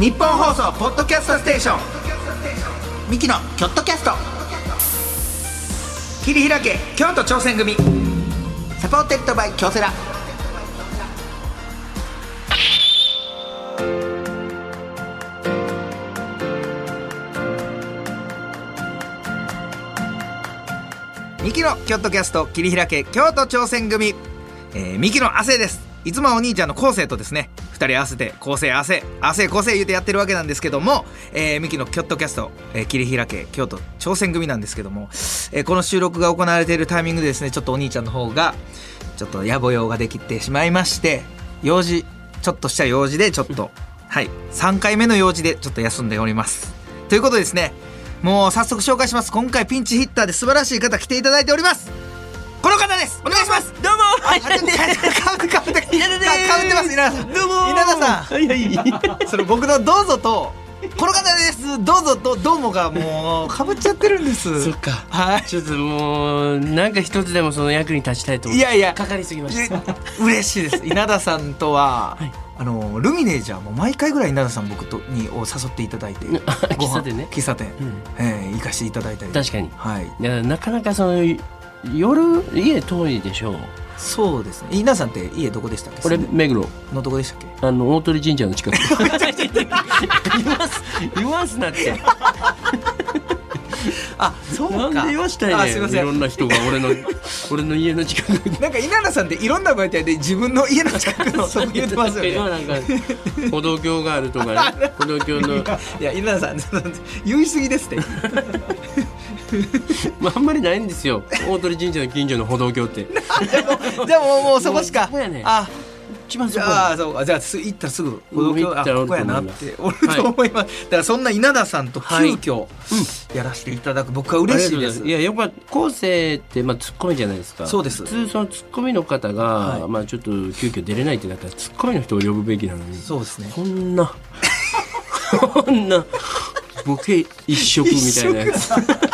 日本放送ポッドキャストステーション。ミキのキョットキャスト。切り開け京都挑戦組。 supported by 京セラ。ミキのキョットキャスト切り開け京都挑戦組、えー、ミキの亜生です。いつもお兄ちゃんの昴生とですね2人合わせて昴生亜生亜生昴生言うてやってるわけなんですけども、えー、ミキのキョットキャスト、えー、切り開け京都挑戦組なんですけども、えー、この収録が行われているタイミングでですねちょっとお兄ちゃんの方がちょっと野暮用ができてしまいまして用事ちょっとした用事でちょっとはい3回目の用事でちょっと休んでおります。ということでですねもう早速紹介します。今回ピンチヒッターで素晴らしい方来ていただいております。この方です。お願いします。どうも。はい、かぶってかぶってかぶってかぶってます。稲田さん。どうも稲田さん。はいはい。その僕のどうぞとこの方です。どうぞとどうもがもうかぶっちゃってるんです。そっか。はい。ちょっともうなんか一つでもその役に立ちたいといやいや。かかりすぎました。で嬉しいです。稲田さんとは、はい。あのルミネージャーも毎回ぐらい稲田さん僕とにを誘っていただいて喫茶店ね。喫茶店、うん。えー行かせていただいたり。確かに。はい。いやなかなかその夜家遠いでしょう。そうですね。稲田さんって家どこでしたっけ？これ目黒。のどこでしたっけ？あの大鳥神社の近く。言わす。言わすなって。あそうか。なんで言わしたいねん。いろんな人が俺の 俺の家の近く。になんか稲田さんっていろんな媒体で自分の家の近くのとこ言ってますよね。なんか歩道橋があるとかね。歩道橋のいや稲田さん言い過ぎですって まあ、あんまりないんですよ。大鳥神社の近所の歩道橋って。じゃあもうもうそこしか。もうそこやねあじ一番そこゃあそうか。じゃあす行ったらすぐ歩道橋あここやなっておると思います、だからそんな稲田さんと急遽やらせていただく。僕は嬉しいです。いややっぱ後世ってまあツッコミじゃないですか。そうです普通そのツッコミの方が、はいまあちょっと急遽出れないってなったらツッコミの人を呼ぶべきなのに。そうですね。こんな。こんなボケ一色みたいなやつ。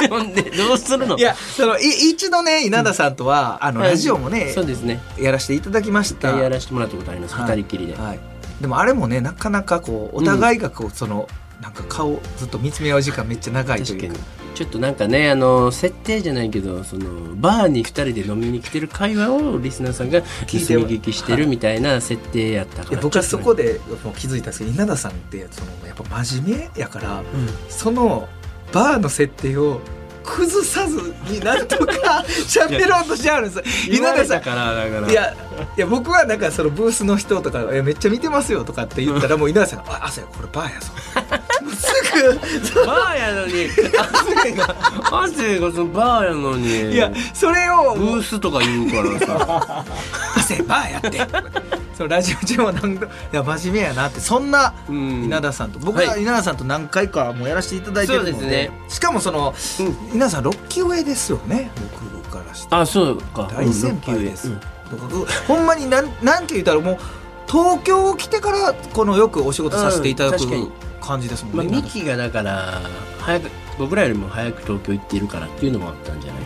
ほんでどうするの？いやそのい一度ね稲田さんとは、あのラジオもねそうですね。やらせていただきました。やらせてもらったことあります、はい。二人きりで、はい、でもあれもねなかなかこうお互いがこう、そのなんか顔ずっと見つめ合う時間めっちゃ長いというか。確かにちょっとなんかねあの設定じゃないけどそのバーに2人で飲みに来てる会話をリスナーさんが盗み聞きしてるみたいな設定やったから僕はそこでもう気づいたんですけど稲田さんってそのやっぱ真面目やから、うん。そのバーの設定を崩さずになんとか 喋ろうとしてあるんです。稲田さんからだから。いやいや僕はなんかそのブースの人とか「えめっちゃ見てますよ」とかって言ったらもう稲田さんが「あ朝やこれバーやぞ」バーやのに。汗が汗がそのバーやのに。いやそれを。ブースとか言うからさ。汗バーやって。そうラジオ中も何度いや真面目やなって。そんなうん。稲田さんと。僕ははい稲田さんと何回かもうやらせていただいてるので,、そうですね。しかもその、うん。稲田さん6期上ですよね。僕からしてあそうか。大先輩です、うんとかほんまになんなんて言ったらもう東京来てからこのよくお仕事させていただくうん確かに感じですもんね、まあ、ミキがだから早く僕らよりも早く東京行っているからっていうのもあったんじゃない？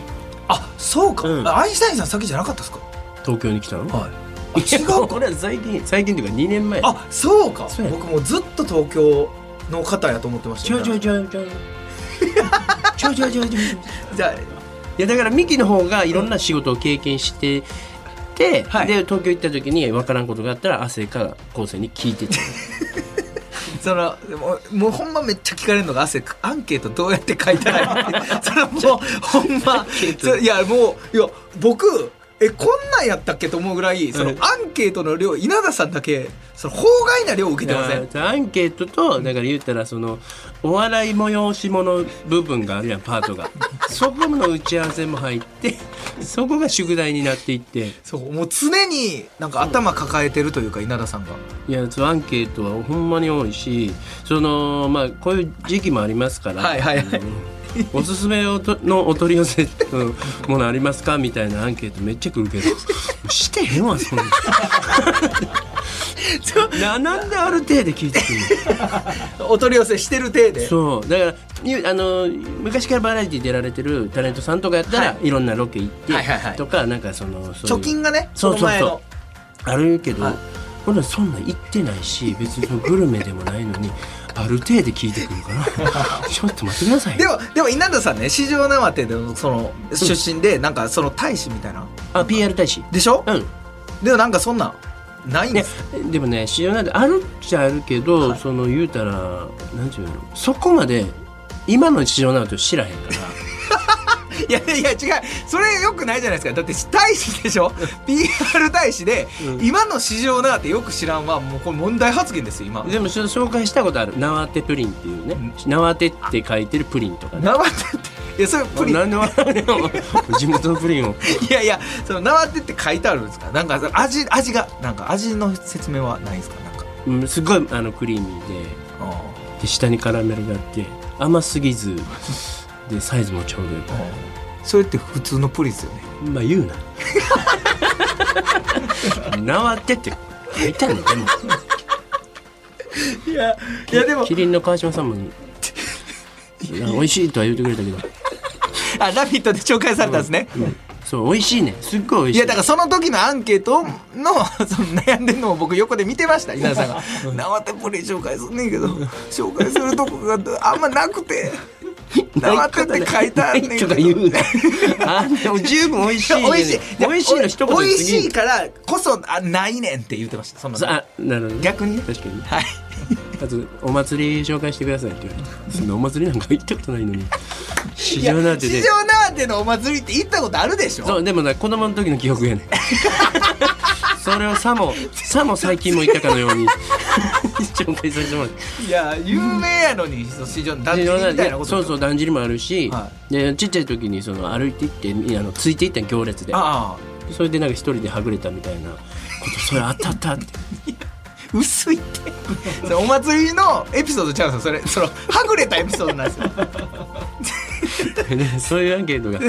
あそうか、うん、アインシュタインさん先じゃなかったですか？東京に来たの？はい。違うこれは最近最近というか2年前。あそうか。僕もずっと東京の方やと思ってましたちょちょちょちょちょちょちょちょいやだからミキの方がいろんな仕事を経験してて、うん、で東京行った時に分からんことがあったら汗か昴生に聞いてたそのもうもうほんまめっちゃ聞かれるのが汗アンケートどうやって書いたらいいそれもう ほんま。いやもういや僕えこんなんやったっけと思うぐらいそのうんアンケートの量稲田さんだけその法外な量を受けてません？アンケートとだから言ったらそのお笑い催し物部分があるやんパートが。そこの打ち合わせも入ってそこが宿題になっていって。そうもう常になんか頭抱えてるというか稲田さんが。いやアンケートはほんまに多いしそのまあこういう時期もありますから。はいはいはい。あの おすすめをとのお取り寄せのものありますか？みたいなアンケートめっちゃ来るけど。してへんわそんな。ななんである程度聞いてくるのお取り寄せしてる体で。そう。だからゆあの昔からバラエティ出られてるタレントさんとかやったら、、はい。ろんなロケ行って、はいはいはい。とかなんかその貯金がねそうそうそう。あるけど、はい。ほらそんなん行ってないし別にグルメでもないのにある程度聞いてくるからちょっと待ってくださいでもでも稲田さんね四条縄手でその出身でなんかその大使みたいなあ PR 大使でしょうんでもなんかそんなないんでねす、でもね市場なんであるっちゃあるけど、はいその言うたらなんていうのそこまで今の市場縄手を知らへんからいやいや違う。それよくないじゃないですか。だって大使でしょ？PR 大使で、うん。今の市場なってよく知らんはもうこれ問題発言ですよ今。でも紹介したことある。縄手プリンっていうね。縄手って書いてるプリンとかね。縄手って。いやそれプリン。なんで笑うの地元のプリンを。いやいやその縄手って書いてあるんですか？なんかその味味がなんか味の説明はないですか？なんか。うんすごいあのクリーミーで。で下にカラメルがあって甘すぎず。でサイズもちょうどよくそれって普通のプリンですよね。まあ言うな。縄手って書いてあるのでもいやいやでも。キリンの川島さんもいや美味しいとは言ってくれたけど、あラビットで紹介されたんですね、うんそう美味しいね。すっごい美味しい。いやだからその時のアンケートの その悩んでるのを僕横で見てました稲田さんが「縄手プリン紹介すんねんけど紹介するとこがあんまなくて 縄手って書いてあんねんけど」とか言うなあでも十分美味しい、ね、美味しい。美味しいの一言美で味しいからこそあないねんって言ってました。その。あなるほどね。逆にね。確かに。はい あとお祭り紹介してくださいって言われて。そんなお祭りなんか行ったことないのに。市場なんてね市場縄手のお祭りって行ったことあるでしょ。そうでもな子供の時の記憶やねん。それをさもさも最近も行ったかのように。紹介させてもらっていや有名やのにその市場の団地みたいなことそうそうだんじりもあるし、はでちっちゃい時にその歩いて行ってあのついていったん行列で。ああ。それでなんか一人ではぐれたみたいなことそれあったあったって 薄いって。それお祭りのエピソードちゃうんですよそれそのはぐれたエピソードなんですよ。ね そういうアンケートが。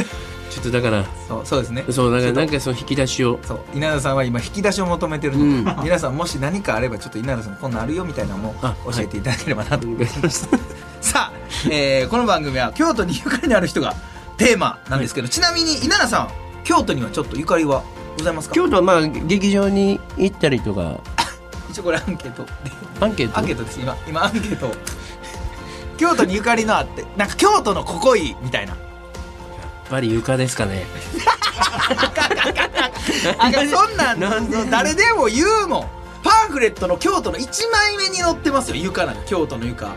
ちょっとだから。そうそうですね。そうだからなんかその引き出しを。そう稲田さんは今引き出しを求めてるので、うん。皆さんもし何かあればちょっと稲田さんこんなんあるよみたいなのもあ教えていただければなと、お願いします。さあ、えーこの番組は京都にゆかりのある人がテーマなんですけど、ちなみに稲田さん京都にはちょっとゆかりはございますか？京都はまあ劇場に行ったりとか一応これアンケート。でアンケート？アンケートです。今今アンケート。を京都にゆかりのあって。なんか京都のここいいみたいな。やっぱり床ですかね。あそんなんなんで？誰でも言うもん。パンフレットの京都の1枚目に載ってますよ。床なんか京都の床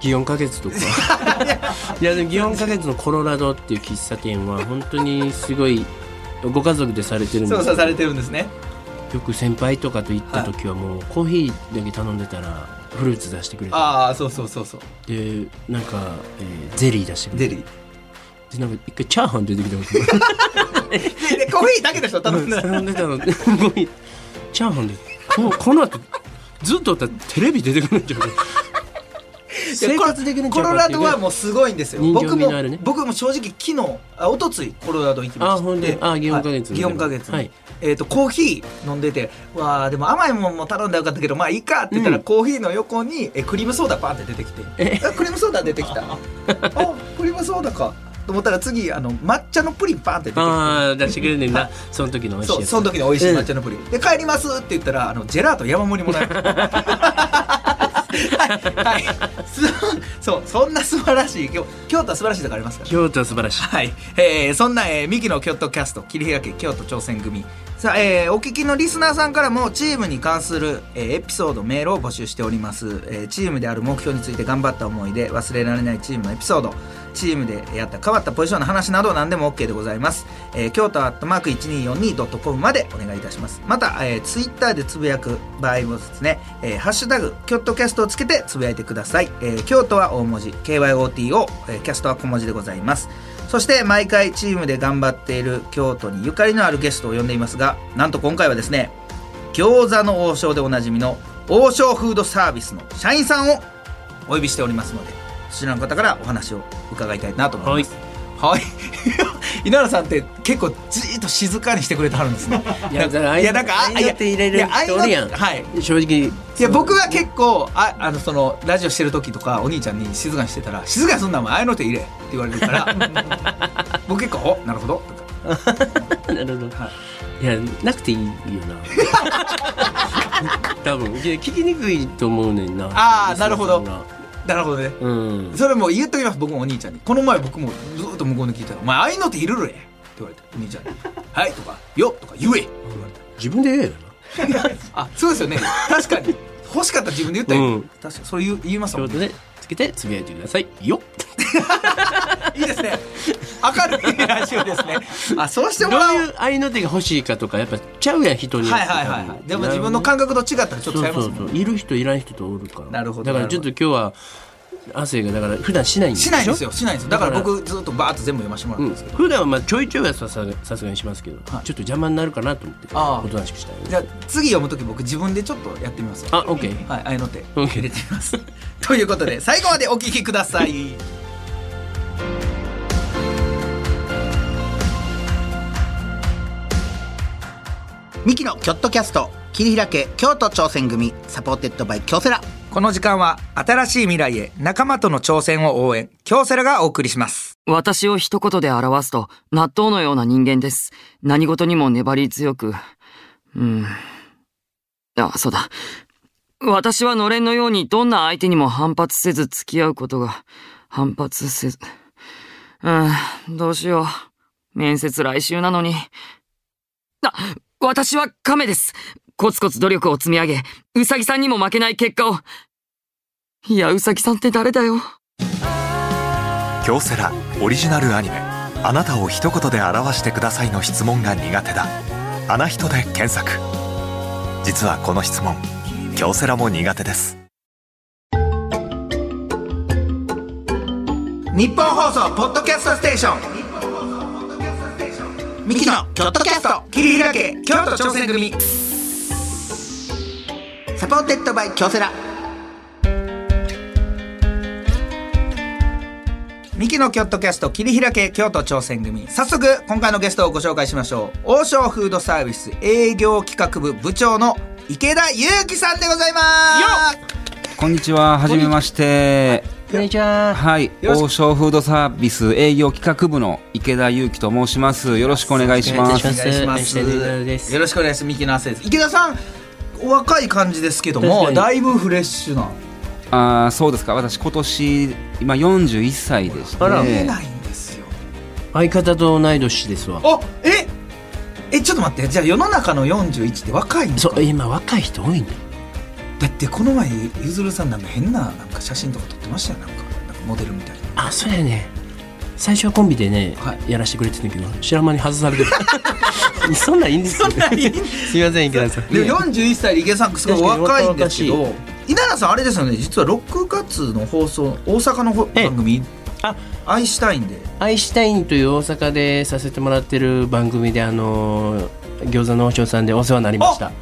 祇園花月とか？いや。でも祇園花月のコロラドっていう喫茶店は本当にすごいご家族でされてるんですけど操作されてるんですねよく先輩とかと行った時はもうコーヒーだけ頼んでたらフルーツ出してくれてああそうそうそうそう。でなんか、えーゼリー出してくれてゼリー。でなんか一回チャーハン出てきたこと。ででコーヒーだけでしょ頼んだ頼んでたの。チャーハンでここの後ずっとたらテレビ出てくるんちゃうか生活できるコロラドはもうすごいんですよ。人情僕も僕も正直昨日あ一昨日コロラド行きました。あほんであ祇園花月祇園花月はい。えー、とコーヒー飲んでてわあでも甘いもんも頼んだらよかったけどまあいいかって言ったら、うん。コーヒーの横にえクリームソーダパンって出てきて。え？あクリームソーダ出てきた。あクリームソーダか。と思ったら次あの抹茶のプリンパンって出てきて。ああ出してくれるねんはなその時の美味しいその時の美味しい抹茶のプリン、で帰りますって言ったらあのジェラート山盛りもらえる はい、はい、そそうそんな素晴らしい。京京都は素晴らしいとこありますから。京都は素晴らしい。はい、えーそんな、えー、ミキの京都キャスト切り開け京都挑戦組。さあ、えーお聞きのリスナーさんからもチームに関する、えーエピソードメールを募集しております、えーチームである目標について頑張った思い出忘れられないチームのエピソードチームでやった変わったポジションの話など何でも OK でございます、えー京都アットマーク 1242.com までお願いいたします。また、えー、ツイッターでつぶやく場合もですね、えーハッシュタグ京都キャストをつけてつぶやいてください、えー京都は大文字 KYOT を、えーキャストは小文字でございます。そして毎回チームで頑張っている京都にゆかりのあるゲストを呼んでいますがなんと今回はですね餃子の王将でおなじみの王将フードサービスの社員さんをお呼びしておりますのでそちらの方からお話を伺いたいなと思います。はい、稲田さんって結構じーっと静かにしてくれてはるんですね。いやだからいやなんかあ合いの手入れるいや人おるやん。はい。正直いいや僕は結構ああのそのラジオしてる時とかお兄ちゃんに静かにしてたら「静かにすんなお前ああいうの手入れ」って言われるから 僕結構「おなるほど」とか。なるほど、い、やなくていいよな。多分。聞きにくいと思うねんな。あーなるほどなるほどね。うん。それもう言っときます僕もお兄ちゃんに。この前僕もずっと向こうに聞いたら「お前ああいうのっているるや」って言われてお兄ちゃんに「はい」とか「よ」とか「言え」って言われて 自分で言えよ あそうですよね。確かに。欲しかったら自分で言ったよ、うん。確かに。それ言う言いますもんな仕事でつけてつぶやいてください。よいいですね。明るいラジオですね。あそうしてどうもらおう。いう合いの手が欲しいかとかやっぱちゃうやん人にはいはいはいはい。でも自分の感覚と違ったらちょっと違いますもんそうそうそう。いる人いらん人とおるから。なるほど。だからちょっと今日は亜生がだから普段しないんでしないんですよ。しないんですよ。だから僕ずっとバーッと全部読ませてもらうんうんです。けど、普段はまあちょいちょいはさささすがにしますけど、はい。ちょっと邪魔になるかなと思っておとなしくしたいじゃあ次読む時僕自分でちょっとやってみます。あオッケーはい、ああいうのってオッケー入れてみます。ということで、最後までお聞きください。ミキのキョットキャスト切り開け京都挑戦組 supported by 京セラこの時間は、新しい未来へ仲間との挑戦を応援、京セラがお送りします。私を一言で表すと、納豆のような人間です。何事にも粘り強く。うん。あ、そうだ。私はのれんのようにどんな相手にも反発せず付き合うことが、反発せず。うん、どうしよう。面接来週なのに。あ、私は亀です。コツコツ努力を積み上げ、うさぎさんにも負けない結果を。いや、うさぎさんって誰だよ。京セラオリジナルアニメ「あなたを一言で表してください」の質問が苦手だ「あな人」で検索実はこの質問京セラも苦手です日本放送ポッドキャストステーション。ミキのキョットキャスト切り開け京都挑戦組。 supported by 京セラミキのキョットキャスト切り開け京都挑戦組。早速、今回のゲストをご紹介しましょう。王将フードサービス営業企画部部長の池田裕樹さんでございます。こんにちは、はじめまして。こんにちははい、よろしく王将フードサービス営業企画部の池田裕樹と申します。よろしくお願いします。お願いしお願いします。よろしくお願いします。ミキの亜生です。池田さん、お若い感じですけども、だいぶフレッシュな。ああ、そうですか。私今年今41歳でして、あら。見えないんですよ。相方と同い年ですわ。あ、え、え、ちょっと待って。じゃあ世の中の41って若いんですか？そう今若い人多いねだってこの前ゆずるさんなんか変ななんか写真とか撮ってましたよ。なんかなんかモデルみたいなあそうやね。最初はコンビでね、はい。やらせてくれてたけど知らん間に外されてる そんなんいいんですよ、ね、すいません池田さん。でも41歳で池田さんすごい若いんですけ若ど稲田さんあれですよね。実は6月の放送大阪の番組あ。愛したいんで。アイシュタインという大阪でさせてもらってる番組であの餃子の王将さんでお世話になりました。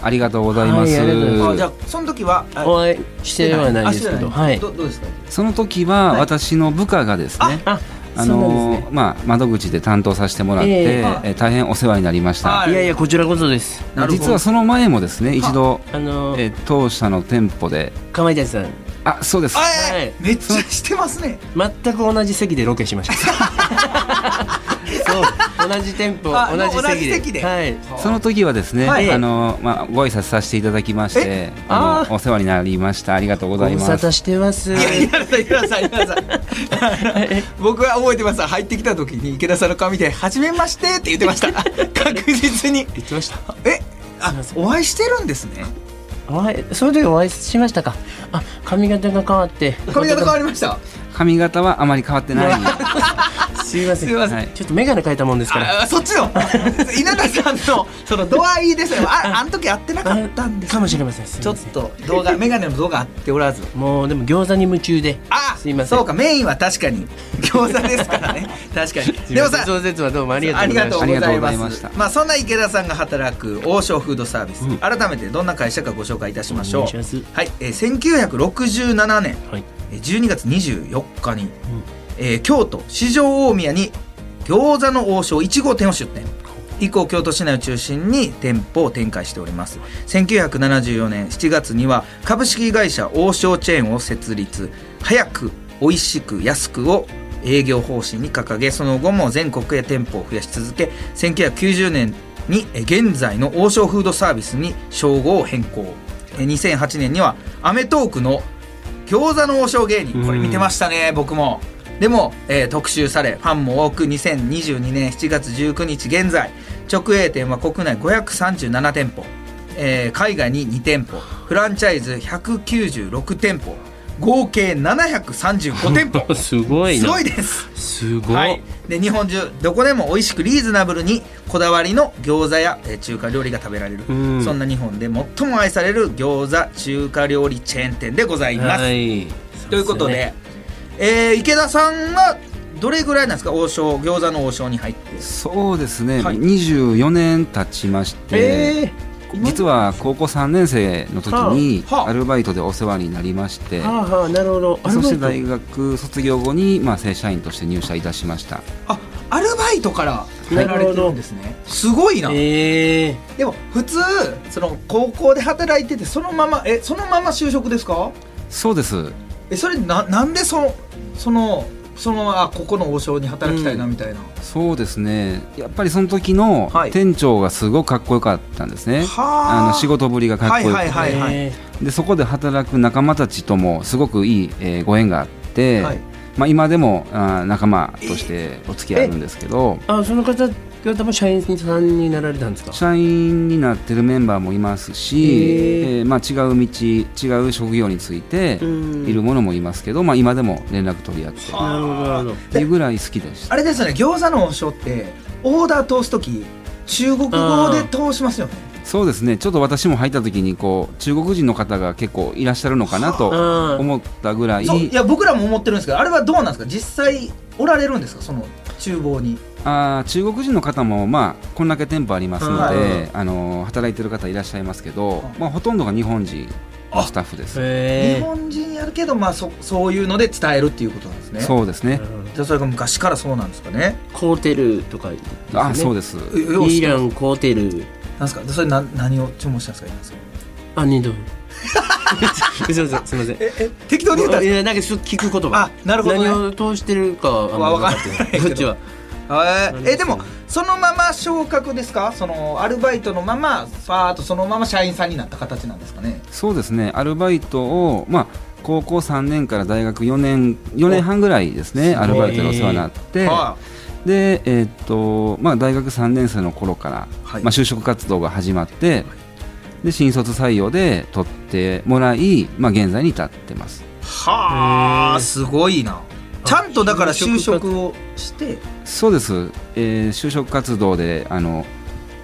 ありがとうございます。はい。あじゃあその時はあお会いしてはないですけどはい。どどうですかその時ははい。私の部下がですね、ああのね。まあ窓口で担当させてもらって、ええ。えー大変お世話になりました。はい。いやいやこちらこそです。実はその前もですね一度、あのえー当社の店舗で。かまいたちさん。あそうです。あはい。えめっちゃしてますね。全く同じ席でロケしました 同じ店舗あ同じ席で同じ席で。はい。その時はですね、はい。あのまあご挨拶させていただきまして、あのお世話になりました。ありがとうございます。汰してます。いや稲田さん稲田さん僕は覚えてます入ってきた時に池田さんの顔見て「はじめまして」って言ってました確実に言ってましたえあお会いしてるんですねお会いその時お会いしましたかあ髪型が変わって髪型変わりました髪型はあまり変わってない。すいません。すいません。はい。ちょっと眼鏡変えたもんですから。あそっちの。稲田さんのその度合いですよ。ああの時会ってなかったんですかもしれません。すいちょっと動画メガネの動画あっておらず。もうでも餃子に夢中で。あすいません。そうかメインは確かに。餃子ですからね。確かに。でもさ創設はどうもありがとうございましがとうございありがとうございままあそんな池田さんが働く王将フードサービス、うん。改めてどんな会社かご紹介いたしましょう。はい、えー、1967年。はい。えー12月24日に、えー京都四条大宮に餃子の王将1号店を出店。以降京都市内を中心に店舗を展開しております。1974年7月には株式会社王将チェーンを設立。早く美味しく安くを営業方針に掲げその後も全国へ店舗を増やし続け1990年に現在の王将フードサービスに称号を変更。2008年には『アメトーーク』の餃子の王将芸人。これ見てましたね僕も。でも、えー特集されファンも多く2022年7月19日現在。直営店は国内537店舗、えー海外に2店舗。フランチャイズ196店舗。合計735店舗。すごいな。すごいです。すごい、はい、で日本中どこでも美味しくリーズナブルにこだわりの餃子やえー中華料理が食べられる、うん。そんな日本で最も愛される餃子中華料理チェーン店でございます、はい。ということで、えー池田さんはどれぐらいなんですか？王将餃子の王将に入って。そうですね、はい。24年経ちまして、え実は高校3年生の時にアルバイトでお世話になりまして、はあはあなるほど。そして大学卒業後に、まあ、正社員として入社いたしました。あアルバイトからやられてるんですね。すごいな、ええでも普通その高校で働いててそのままえそのまま就職ですか？そうです。えそれななんでそのそのそのあここの王将に働きたいなみたいな、そうですね。やっぱりその時のはい。店長がすごくかっこよかったんですね、はあ。あの仕事ぶりがかっこよくて、はいはいはいえでそこで働く仲間たちともすごくいい、えーご縁があって、はい。まあ、今でもあー仲間としてお付き合いあるんですけど。あその方方も社員さんになられたんですか？社員になってるメンバーもいますし、えーまあ、違う道違う職業についてうん。いるものもいますけど、まあ、今でも連絡取り合ってっなるほどなるほど。ていうぐらい好きでしたあれですよね餃子の王将ってオーダー通す時中国語で通しますよね。そうですね。ちょっと私も入った時にこう中国人の方が結構いらっしゃるのかなと思ったぐらい。いや僕らも思ってるんですけどあれはどうなんですか？実際おられるんですか？その厨房にあー中国人の方も、まあ、こんだけ店舗ありますのはで、あの働いてる方いらっしゃいますけど、まあ、ほとんどが日本人のスタッフです。日へえ本人やるけど、まあ、そそういうので伝えるっていうことなんですね。そうですね。じゃあそれが昔からそうなんですかね。コーテルとかね。あ、そうです。イーランコーテル。なんですか？それな何を注文したんですか？あ二度。すいませんすいません。ええ適当に言ったんですいやなんかちょっと聞く言葉。あなるほどね。何を通してるかはあんまわかんない。分かってないこっちは。かえでもそのまま昇格ですか？そのアルバイトのままファーっとそのまま社員さんになった形なんですかね？そうですね。アルバイトを、まあ、高校3年から大学4年、4年半ぐらいですね、アルバイトでお世話になって、はで、えーっと、まあ、大学3年生の頃から、はい。まあ、就職活動が始まって、で、新卒採用で取ってもらい、まあ、現在に至ってます。はあすごいな。ちゃんとだから就職をしてそうです、えー就職活動であの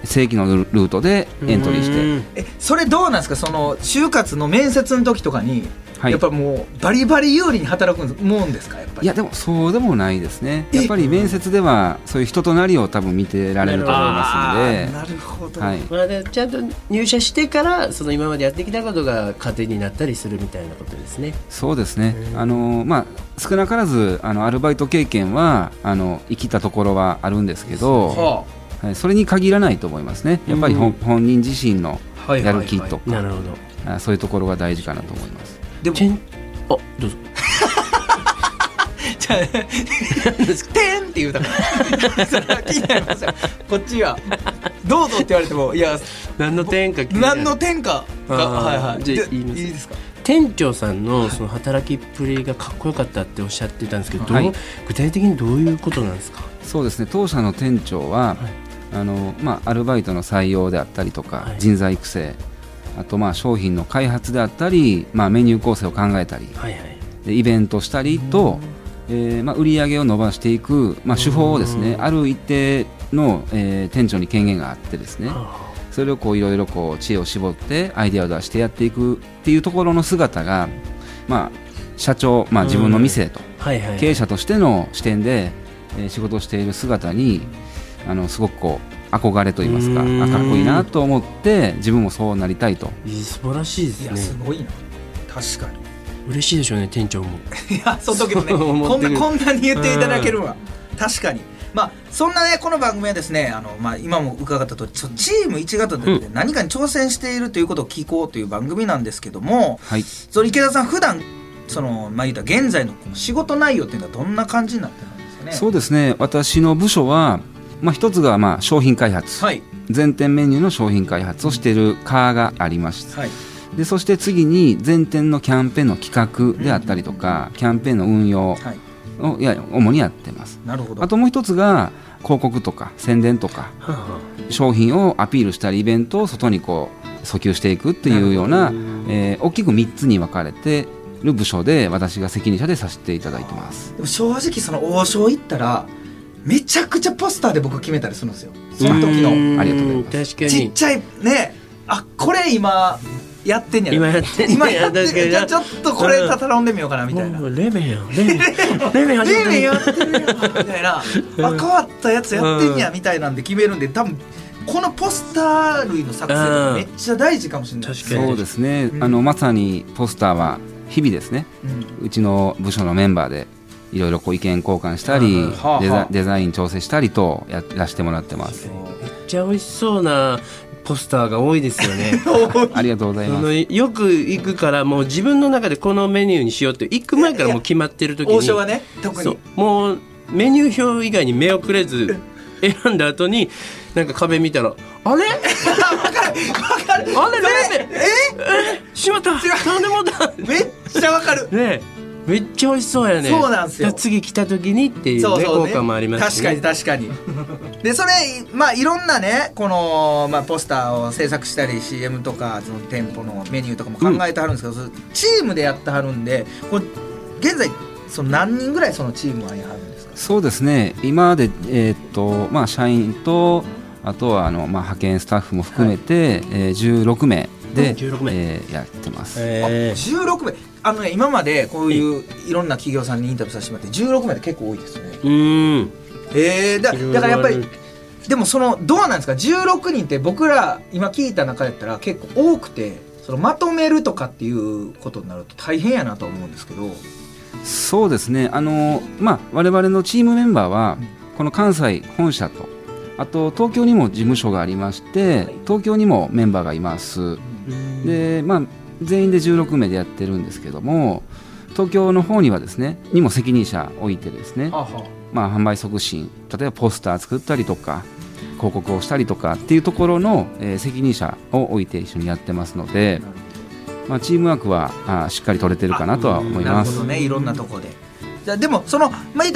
正規のルートでエントリーして、うん。えそれどうなんですか？その就活の面接の時とかに、はい。やっぱもうバリバリ有利に働くもんですかやっぱり？いやでもそうでもないですね。え？やっぱり面接ではそういう人となりを多分見てられると思いますので。なるほど、はい、まあ、でちゃんと入社してからその今までやってきたことが糧になったりするみたいなことですね。そうですね。あの、まあ、少なからずあのアルバイト経験はあの生きたところはあるんですけど、ははい、それに限らないと思いますね。やっぱり本,、本人自身のあはいやる気とか、なるほど。あそういうところが大事かなと思いますでも。チェンあどうぞ。じゃあ「てん」って言うたから。それは気になりますよ。こっちは「どうぞ」って言われてもいや何の点か何の天下があー。はいはい。でじゃあ言います。いいですか？店長さんのその働きっぷりがかっこよかったっておっしゃってたんですけど、はい。具体的にどういうことなんですか？そうですね。当社の店長は、あのまあ、アルバイトの採用であったりとか、はい。人材育成あとまあ商品の開発であったり、まあ、メニュー構成を考えたりはいはい。でイベントしたりと、えーまあ、売り上げを伸ばしていく、まあ、手法をですねある一定の、えー店長に権限があってですねそれをこういろいろこう知恵を絞ってアイデアを出してやっていくっていうところの姿が、まあ、社長、まあ、自分の店とはいはい。経営者としての視点で、えー仕事をしている姿にあのすごくこう憧れと言いますかうん。あかっこいいなと思って自分もそうなりたいと。素晴らしいいやですすね。ごいな。確かに。嬉しいでしょうね店長も。いやその時もね こんなこんなに言っていただけるわ。確かに。まあそんなねこの番組はですねあの、まあ、今も伺ったとちょチーム一型で何かに挑戦しているということを聞こうという番組なんですけどもはい。その池田さん普段そのまあ言うたら現在のこの仕事内容っていうのはどんな感じになってるんですかね？そうですね。私の部署は、まあ、一つがまあ商品開発、はい。全店メニューの商品開発をしている課がありまして。はい。でそして次に全店のキャンペーンの企画であったりとか、キャンペーンの運用はい。をいや主にやってます。なるほど。あともう一つが広告とか宣伝とかはあは商品をアピールしたりイベントを外にこう訴求していくっていうようなえー大きく3つに分かれてる部署で私が責任者でさせていただいてます。正直その王将行ったらめちゃくちゃポスターで僕決めたりするんですよ。その時のうん。ありがとうございます。確かに。ちっちゃいねあこれ今やってんや。今やってんね今やってじゃあちょっとこれ頼んでみようかなみたいな。レベン。やんレベン。レベン始めた冷麺やってるやんみたいな。あ変わったやつやってんやみたいなんで決めるんで多分このポスター類の作成がめっちゃ大事かもしれない確かに。そうですね、うんあのまさにポスターは日々ですね。うん。うちの部署のメンバーでいろいろこう意見交換したり、デザデザイン調整したりとやらせてもらってます。めっちゃ美味しそうなポスターが多いですよね。ありがとうございます。よく行くからもう自分の中でこのメニューにしようって行く前からもう決まってる時に王将はねもうメニュー表以外に目をくれず 選んだ後になんか壁見たらあれ？あれ？レベえ？え？しまった。めっちゃわかる。ねえめっちゃ美味しそうやね。そうなんすよ。次来た時にっていうねそうそうね。効果もありますし確ねかに確かに。でそれまあいろんなねこの、まあ、ポスターを制作したり CM とかその店舗のメニューとかも考えてはるんですけど、それチームでやってはるんでこれ現在その何人ぐらいそのチームはやはるんですか？そうですね。今まで、えーっとまあ、社員とあとはあの、まあ、派遣スタッフも含めて、えー16名で、うん16名。えーやってます、え16名。あのね今までこういういろんな企業さんにインタビューさせてもらって16名って結構多いですよね。ーうん。えー、だだからやっぱりでもそのどうなんですか？16人って僕ら今聞いた中やったら結構多くてそのまとめるとかっていうことになると大変やなと思うんですけど。そうですね。あの、まあ、我々のチームメンバーはこの関西本社とあと東京にも事務所がありまして東京にもメンバーがいますで、まあ、全員で16名でやってるんですけども東京の方にはですねにも責任者置いてですね、まあ、販売促進例えばポスター作ったりとか広告をしたりとかっていうところの、えー責任者を置いて一緒にやってますので、まあ、チームワークはあしっかり取れてるかなとは思いなるます。ほどね。いろんなとこで。じゃあでもそのまあ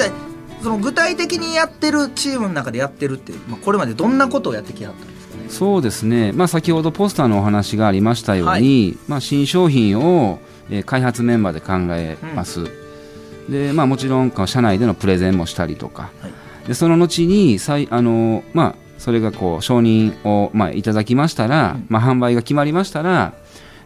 その具体的にやってるチームの中でやってるって、まあ、これまでどんなことをやってきはったんですかねそうですね、まあ、先ほどポスターのお話がありましたように、まあ、新商品を、えー開発メンバーで考えます、でまあ、もちろん社内でのプレゼンもしたりとか、はい。でその後にさいあの、まあ、それがこう承認を、まあ、いただきましたら、うん。まあ、販売が決まりましたら、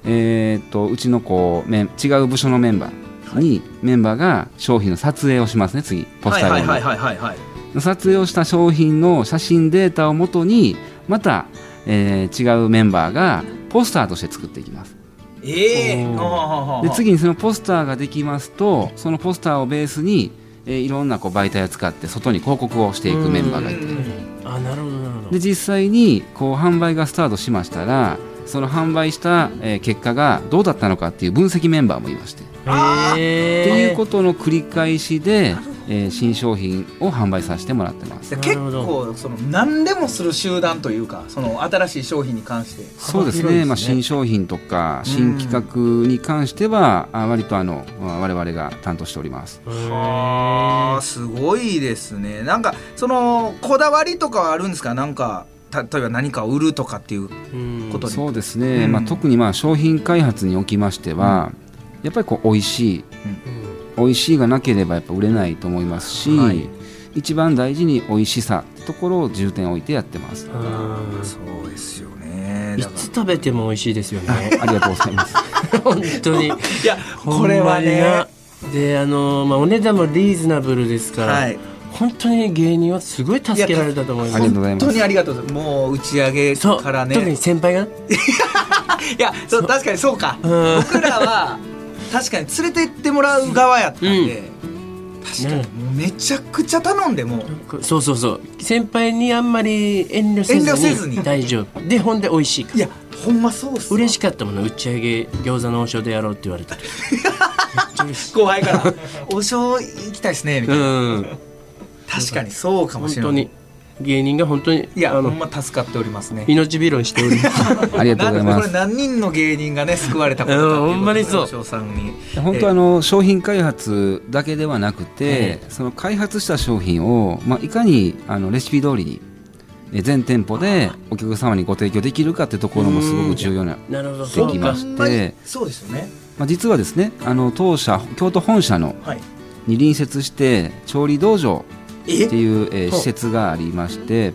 えーっとうちのこう違う部署のメンバーに、メンバーが商品の撮影をしますね次ポスター用に、はいはいはいはいはい撮影をした商品の写真データをもとにまた、えー違うメンバーがポスターとして作っていきます。えーで次にそのポスターができますとそのポスターをベースに、えーいろんなこう媒体を使って外に広告をしていくメンバーがいて。あなるほどなるほど。で実際にこう販売がスタートしましたらその販売した、えー結果がどうだったのかっていう分析メンバーもいまして。っへていうーことの繰り返しで、えー新商品を販売させてもらってます。で結なるほど。構その何でもする集団というかその新しい商品に関してそうですね。ね、まあ、新商品とか新企画に関しては、あ割とあのまあ我々が担当しております。はあすごいですね。なんかそのこだわりとかはあるんですか？なんか例えば何かを売るとかっていううん。ことに。そうですね、うん。まあ、特にまあ商品開発におきましては、やっぱりこう美味しい美味しいがなければやっぱ売れないと思いますし、はい。一番大事に美味しさってところを重点を置いてやってます。うんそうですよね。いつ食べても美味しいですよね。ありがとうございます。本当に。らいやこれはねであのまあお値段もリーズナブルですから、はい。本当に芸人はすごい助けられたと思います。ありがとうございます。本当にありがとうございます。もう打ち上げそうからね。特に先輩が？いやそう確かにそうか。うん。僕らは確かに連れて行ってもらう側やったんで、確かに。ね。もうめちゃくちゃ頼んでも。そうそうそう。先輩にあんまり遠慮せずに遠慮せずに。大丈夫。でほんで美味しいから。いやほんまそうっすわ。嬉しかったもの打ち上げ餃子の王将でやろうって言われた 後輩から「お正行きたいですね」みたいな、うん。確かにそうかもしれない。本当に芸人が本当にいやあのほんま助かっておりますね。命拾いしております。ありがとうございまなんこれす何人の芸人がね救われたことかっていうことうんほんまにそう。さんに。本当はあの商品開発だけではなくて、その開発した商品を、まあ、いかにあのレシピ通りにえ全店舗でお客様にご提供できるかってところもすごく重要ななるほど。でそうかきまして、そうですよね。まあ、実はですねあの当社京都本社のはい。に隣接して調理道場えっていう、施設がありまして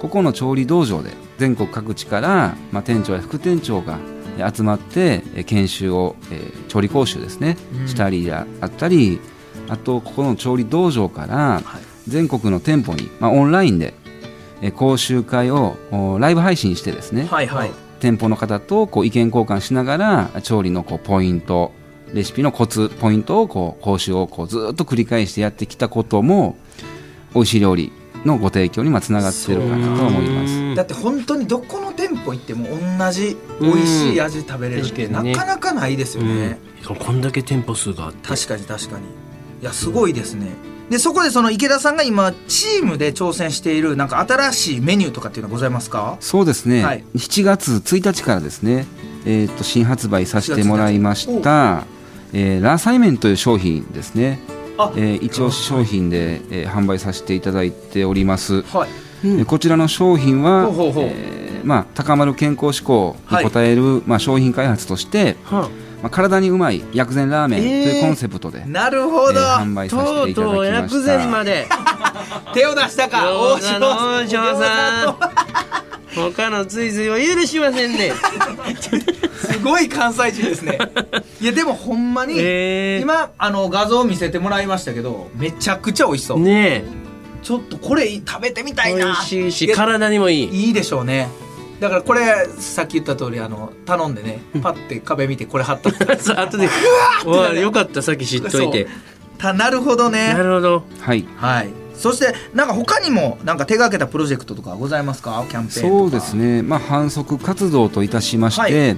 ここの調理道場で全国各地から、まあ、店長や副店長がえー集まってえー研修を、えー調理講習ですね、うん。したりだあったりあとここの調理道場からはい。全国の店舗に、まあ、オンラインでえー講習会をおライブ配信してですね、はいはい。店舗の方とこう意見交換しながら調理のこうポイントレシピのコツポイントをこう講習をこうずっと繰り返してやってきたことも美味しい料理のご提供にまあつながってるかなと思います。だって本当にどこの店舗行っても同じ美味しい味食べれるってなかなかないですよね、うん、こんだけ店舗数があって。確かに確かに。いやすごいですね。でそこでその池田さんが今チームで挑戦しているなんか新しいメニューとかっていうのはございますか？そうですね、はい。7月1日からですね、えー、と新発売させてもらいました、えーラーサイメンという商品ですね、あえー一押し商品で、えー販売させていただいております、はい。えーこちらの商品はえーまあ、高まる健康志向に応える、まあ、商品開発として、はまあ、体にうまい薬膳ラーメンというコンセプトで、なるほど、えー販売あ、させていただとうとうきま薬した膳まで。手を出したか。大餃子塩の大塩さん他の追随は許しませんね。すごい関西人ですね。いやでもほんまに、えー。今あの画像見せてもらいましたけどめちゃくちゃ美味しそう、ねちょっとこれ食べてみたいな。味しいし体にもいい。いいでしょうね。だからこれさっき言った通りあの頼んでねパッて壁見てこれ貼ったら そう後で。うわよかったさっき知っといて。たなるほどね。なるほど。はい。はいそしてなんか他にもなんか手掛けたプロジェクトとかございますか？キャンペーンそうですね、まあ、反則活動といたしまして、はい。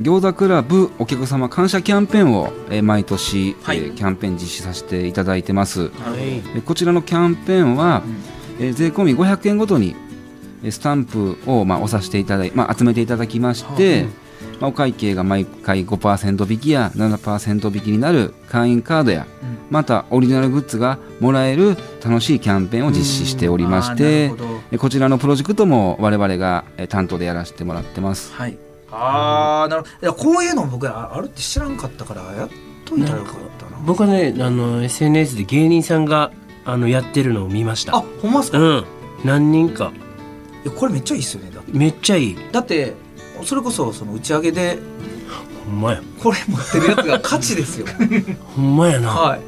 餃子クラブお客様感謝キャンペーンを、えー毎年、はい。えーキャンペーン実施させていただいてます、はい。えーこちらのキャンペーンは、えー税込み500円ごとにえースタンプを、まあ、押させていただい、まあ、集めていただきまして、まあ、お会計が毎回5%引きや7%引きになる会員カードや、またオリジナルグッズがもらえる楽しいキャンペーンを実施しておりましてこちらのプロジェクトも我々がえ担当でやらせてもらってます。はい。ああなるほど。こういうの僕ああるって知らんかったからやっといたらよかったな。僕はねあの SNS で芸人さんがあのやってるのを見ました。あほんまっすか、いうん。何人か。やこれめっちゃいいっすよねだって。めっちゃいい。だってそれこそその打ち上げでほんまや。これ持ってるやつが価値ですよ。ほんまやな。はい。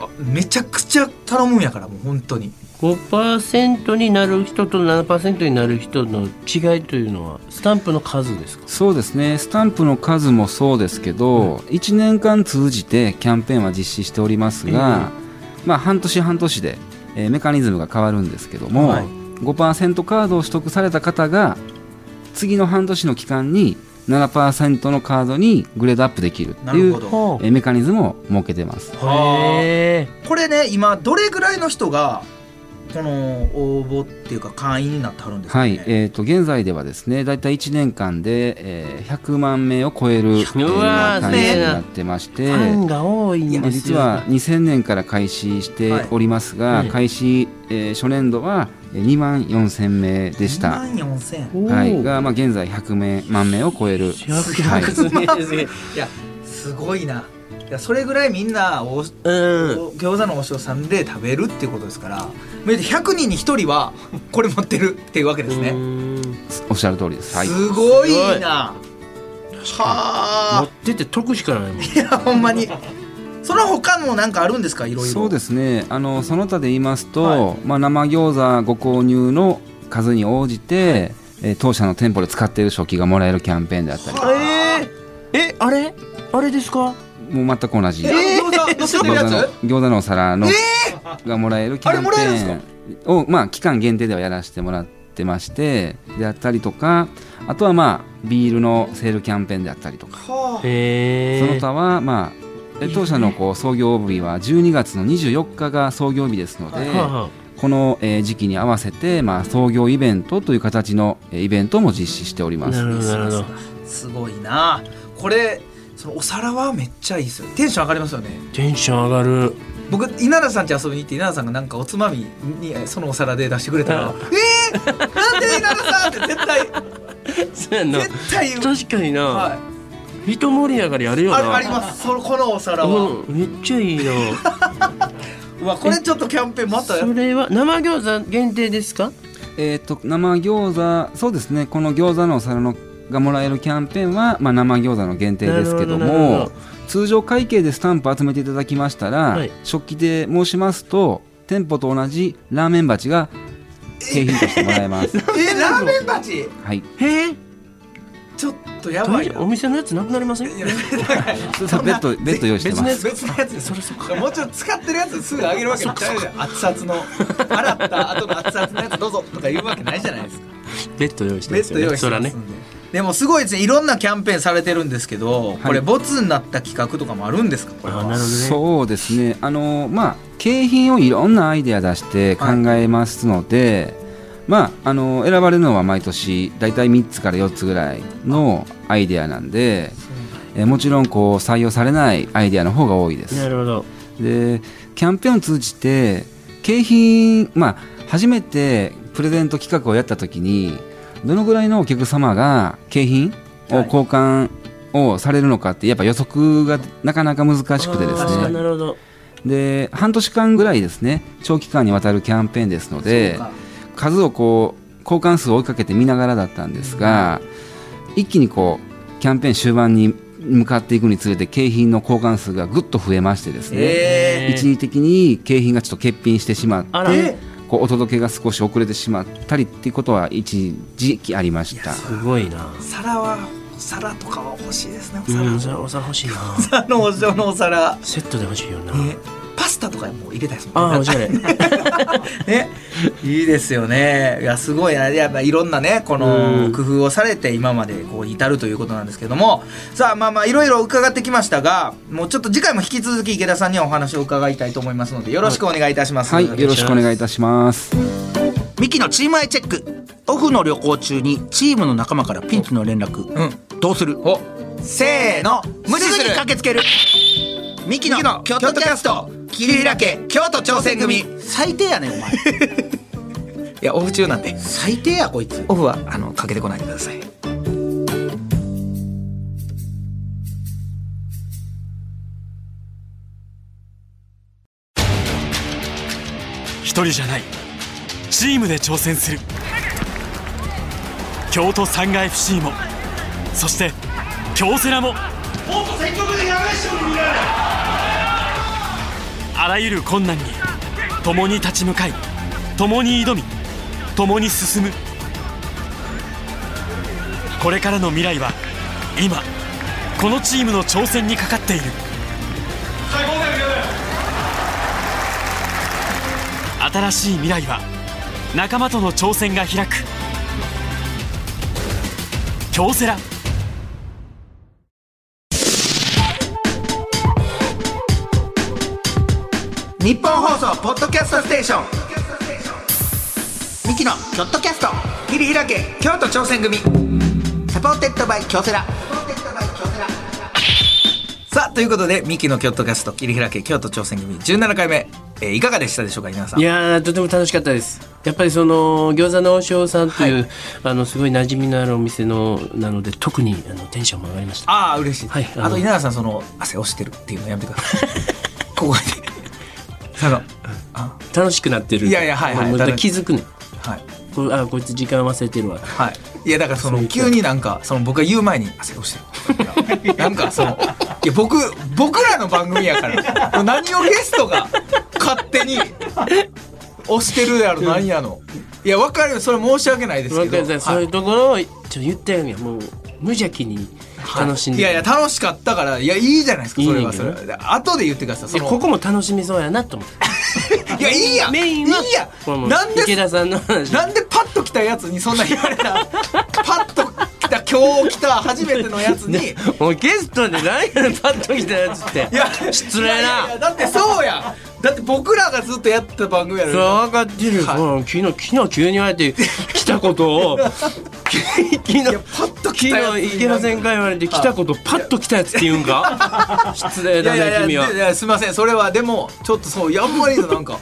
あめちゃくちゃ頼むんやからもう本当に。5%になる人と7%になる人の違いというのはスタンプの数ですか？そうですね。スタンプの数もそうですけど、1年間通じてキャンペーンは実施しておりますが、まあ、半年半年で、えーメカニズムが変わるんですけども、はい。5%カードを取得された方が次の半年の期間に7%のカードにグレードアップできるっていうなるほど。ほえーメカニズムを設けてます。へえこれね今どれぐらいの人がこの応募っていうか会員になってはるんですか、ね、はい、えー、と現在ではですね大体1年間で、えー100万名を超える、えー会員数になってまして、ファンが多いんまあですよ実は2000年から開始しておりますが、はい。開始、えー初年度は2万4000名でし2た。万4000おーはい、が、まあ、現在100名万名を超える、100はい、いやすごいな。いやそれぐらいみんなお、うん。餃子のお塩さんで食べるっていうことですから。まあ100人に1人はこれ持ってる。っていうわけですね、うん。おっしゃる通りです。はい、すごいな。は持ってて得しかない。もんあ。いやほんまにその他もなんかあるんですか？いろいろ。そうですね。あのその他で言いますと、はまあ、生餃子ご購入の数に応じて、えー当社の店舗で使っている食器がもらえるキャンペーンであったりえー、えあれ？あれですか？もう全く同じ。え餃子乗せてるや餃子のつ？餃子のお皿の、がもらえるキャンペーン。を、まあ、期間限定ではやらせてもらってましてであったりとかあとはまあビールのセールキャンペーンであったりとか。はあ。へえその他はまあえ当社のこう創業日は12月の24日が創業日ですのではあはこの、えー時期に合わせて、まあ、創業イベントという形のえーイベントも実施しております。なるほどなるほど。すごいな。これそのお皿はめっちゃいいですよ。テンション上がりますよね。テンション上がる。僕稲田さん家遊びに行って稲田さんがなんかおつまみにそのお皿で出してくれたらあ「えー、なんで稲田さん!」って絶対 そうやんな。絶対確かにな、はい人盛り上がりあるよな。ああります。そのこのお皿は、うん、めっちゃいいな。うわこれちょっとキャンペーンまたやそれは生餃子限定ですか？えー、と生餃子そうですね。この餃子のお皿のがもらえるキャンペーンは、まあ、生餃子の限定ですけどもど通常会計でスタンプ集めていただきましたら、はい。食器で申しますと店舗と同じラーメン鉢が景品としてもらえます。えラーメン鉢？はい、へえちょっとやばいなお店のやつなくなりません？いやそベッドベッド用意してます。別のやつ。それそもうちょっと使ってるやつすぐあげるわけない。じゃん熱々の洗った後の熱々のやつどうぞとか言うわけないじゃないですか。ベッド用意してベッドますよね。そらね用意してますんで。でもすごいですね。いろんなキャンペーンされてるんですけど、これボツになった企画とかもあるんですか？これは。ね。そうですね。あのまあ景品をいろんなアイデア出して考えますので、まああの選ばれるのは毎年大体3つから4つぐらいのアイデアなんで、えもちろんこう採用されないアイデアの方が多いです。なるほど。でキャンペーンを通じて景品まあ初めてプレゼント企画をやった時にどのぐらいのお客様が景品をはい。交換をされるのかってやっぱ予測がなかなか難しくてですね。なるほど。で半年間ぐらいですね長期間にわたるキャンペーンですのでそうか数をこう交換数を追いかけて見ながらだったんですが、一気にこうキャンペーン終盤に向かっていくにつれて景品の交換数がぐっと増えましてですね、えー。一時的に景品がちょっと欠品してしまってこうお届けが少し遅れてしまったりっていうことは一時期ありました。すごいな。ー皿はお皿とかは欲しいですねおう皿、んお皿お皿欲しいな。お皿のお皿。セットで欲しいよな。ねパスタとかも入れたいですもんああおしゃれね、いいですよね。いや、すごいな。やっぱいろんなね、このうん。工夫をされて今までこう至るということなんですけども、さあ、まあまあ、いろいろ伺ってきましたが、もうちょっと次回も引き続き池田さんにはお話を伺いたいと思いますので、よろしくお願いいたします。はいよろしくお願いいたします。ミキのチームアイチェック。オフの旅行中にチームの仲間からピンチの連絡。うん。どうする？お、せーの、無視に駆けつける。ミキのミキの京都キャスト切り開け、京都挑戦組。い最低やねんお前 や、オフ中なんで。最低やこいつオフは、あの、かけてこないでください。一人じゃないチームで挑戦する京都サンガ FC もそして京セラもあらゆる困難に共に立ち向かい共に挑み共に進む。これからの未来は今このチームの挑戦にかかっている。新しい未来は仲間との挑戦が開く。京セラ日本放送、ポッドキャストステーション。ミキの京都キャスト。切り開け、京都挑戦組。 supported by 京セラ。さあということでミキの京都キャスト切り開け京都挑戦組。17回目、えーいかがでしたでしょうか皆さん。いやーとても楽しかったです。やっぱりその餃子の王将さんという、あのすごい馴染みのあるお店のなので特にあのテンションも上がりました。ああ嬉しい、はいあと稲田さんその汗押してるっていうのやめてください。ここ楽しくなってる。いやいやはいはい。もう気づくねはい。こうあこいつ時間忘れてるわ。はい。いやだからその急になんかその僕が言う前に汗押してる なんかそのいや僕僕らの番組やから何をゲストが勝手に押してるやろ何やの。いや分かるよ。それ申し訳ないですけど。そういうところをちょっと言ってあげよもう無邪気に楽しんで、いやいや楽しかったからいやいいじゃないですかそれは。それで後で言ってくださいここも楽しみそうやなと思って。いやいいや。メインはいいや。なんで池田さんの話。なんでパッと来たやつにそんな言われた？パッと来た今日来た初めてのやつに。もうゲストで何やねんパッと来たやつって。いや失礼な。だってそうやだって僕らがずっとやってた番組やろは分かってるよ、はい。うん昨日昨日急に言われて 来たことを。昨日パッと昨日池田先輩言われて来たことパッと来たやつって言うんか？失礼だいやいやいね君は。いややすみません。それはでもちょっとそうやんまりのなんか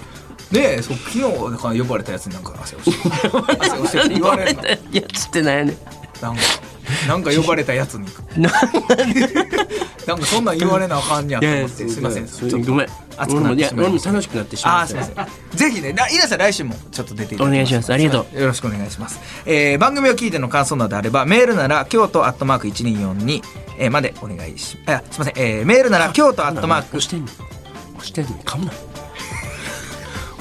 ねえそう昨日だから呼ばれたやつになんか汗をして言われるの。やつってなんやね。んなんか なんか呼ばれたやつに。なんかそんなん言われなあかんにゃと思って。すみません。ごめん。熱くなってしまいました。楽しくなってしまいました。あーすみません。ぜひねな稲さん来週もちょっと出ていただきお願いします。ありがとう。よろしくお願いします、えー番組を聞いての感想などあればメールなら京都アットマーク1242、えーまでお願いしあすみません、えーメールなら京都アットマーク。押してんの？押してんのに噛むな。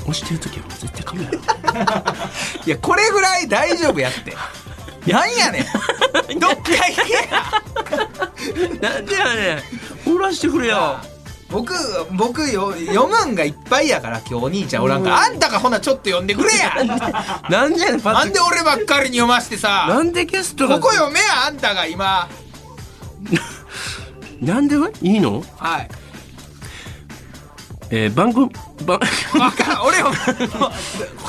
押してる時は絶対噛むやろ いやこれぐらい大丈夫やってなんやねん。どっか行けや。なんでやねん。おらしてくれよ。僕僕よ読むんがいっぱいやから今日お兄ちゃんおらんから。あんたがほなちょっと読んでくれや。なんでやねんなんで俺ばっかりに読ましてさ。なんでゲストが。ここ読めやあんたが今。なんでいいの？はい。えー、番組番わからん俺も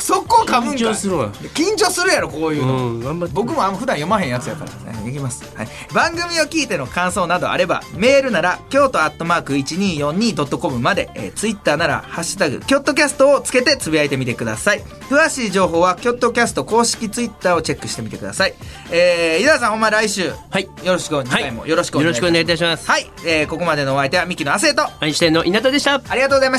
速攻噛むんかい。緊張するわ。緊張するやろこういうの、僕もあんま普段読まへんやつやから、ね、いきます、はい、番組を聞いての感想などあればメールなら京都アットマーク 1242.com まで、えー、ツイッターなら「ハッシュタグキョットキャスト」をつけてつぶやいてみてください。詳しい情報はキョットキャスト公式ツイッターをチェックしてみてください。えー、井田さんほんま来週はい。よろしく次回もよろしくお願いします、よろしくお願いいたします。はい、えー、ここまでのお相手はミキの亜生と。アインシュタインの稲田でした。ありがとうございま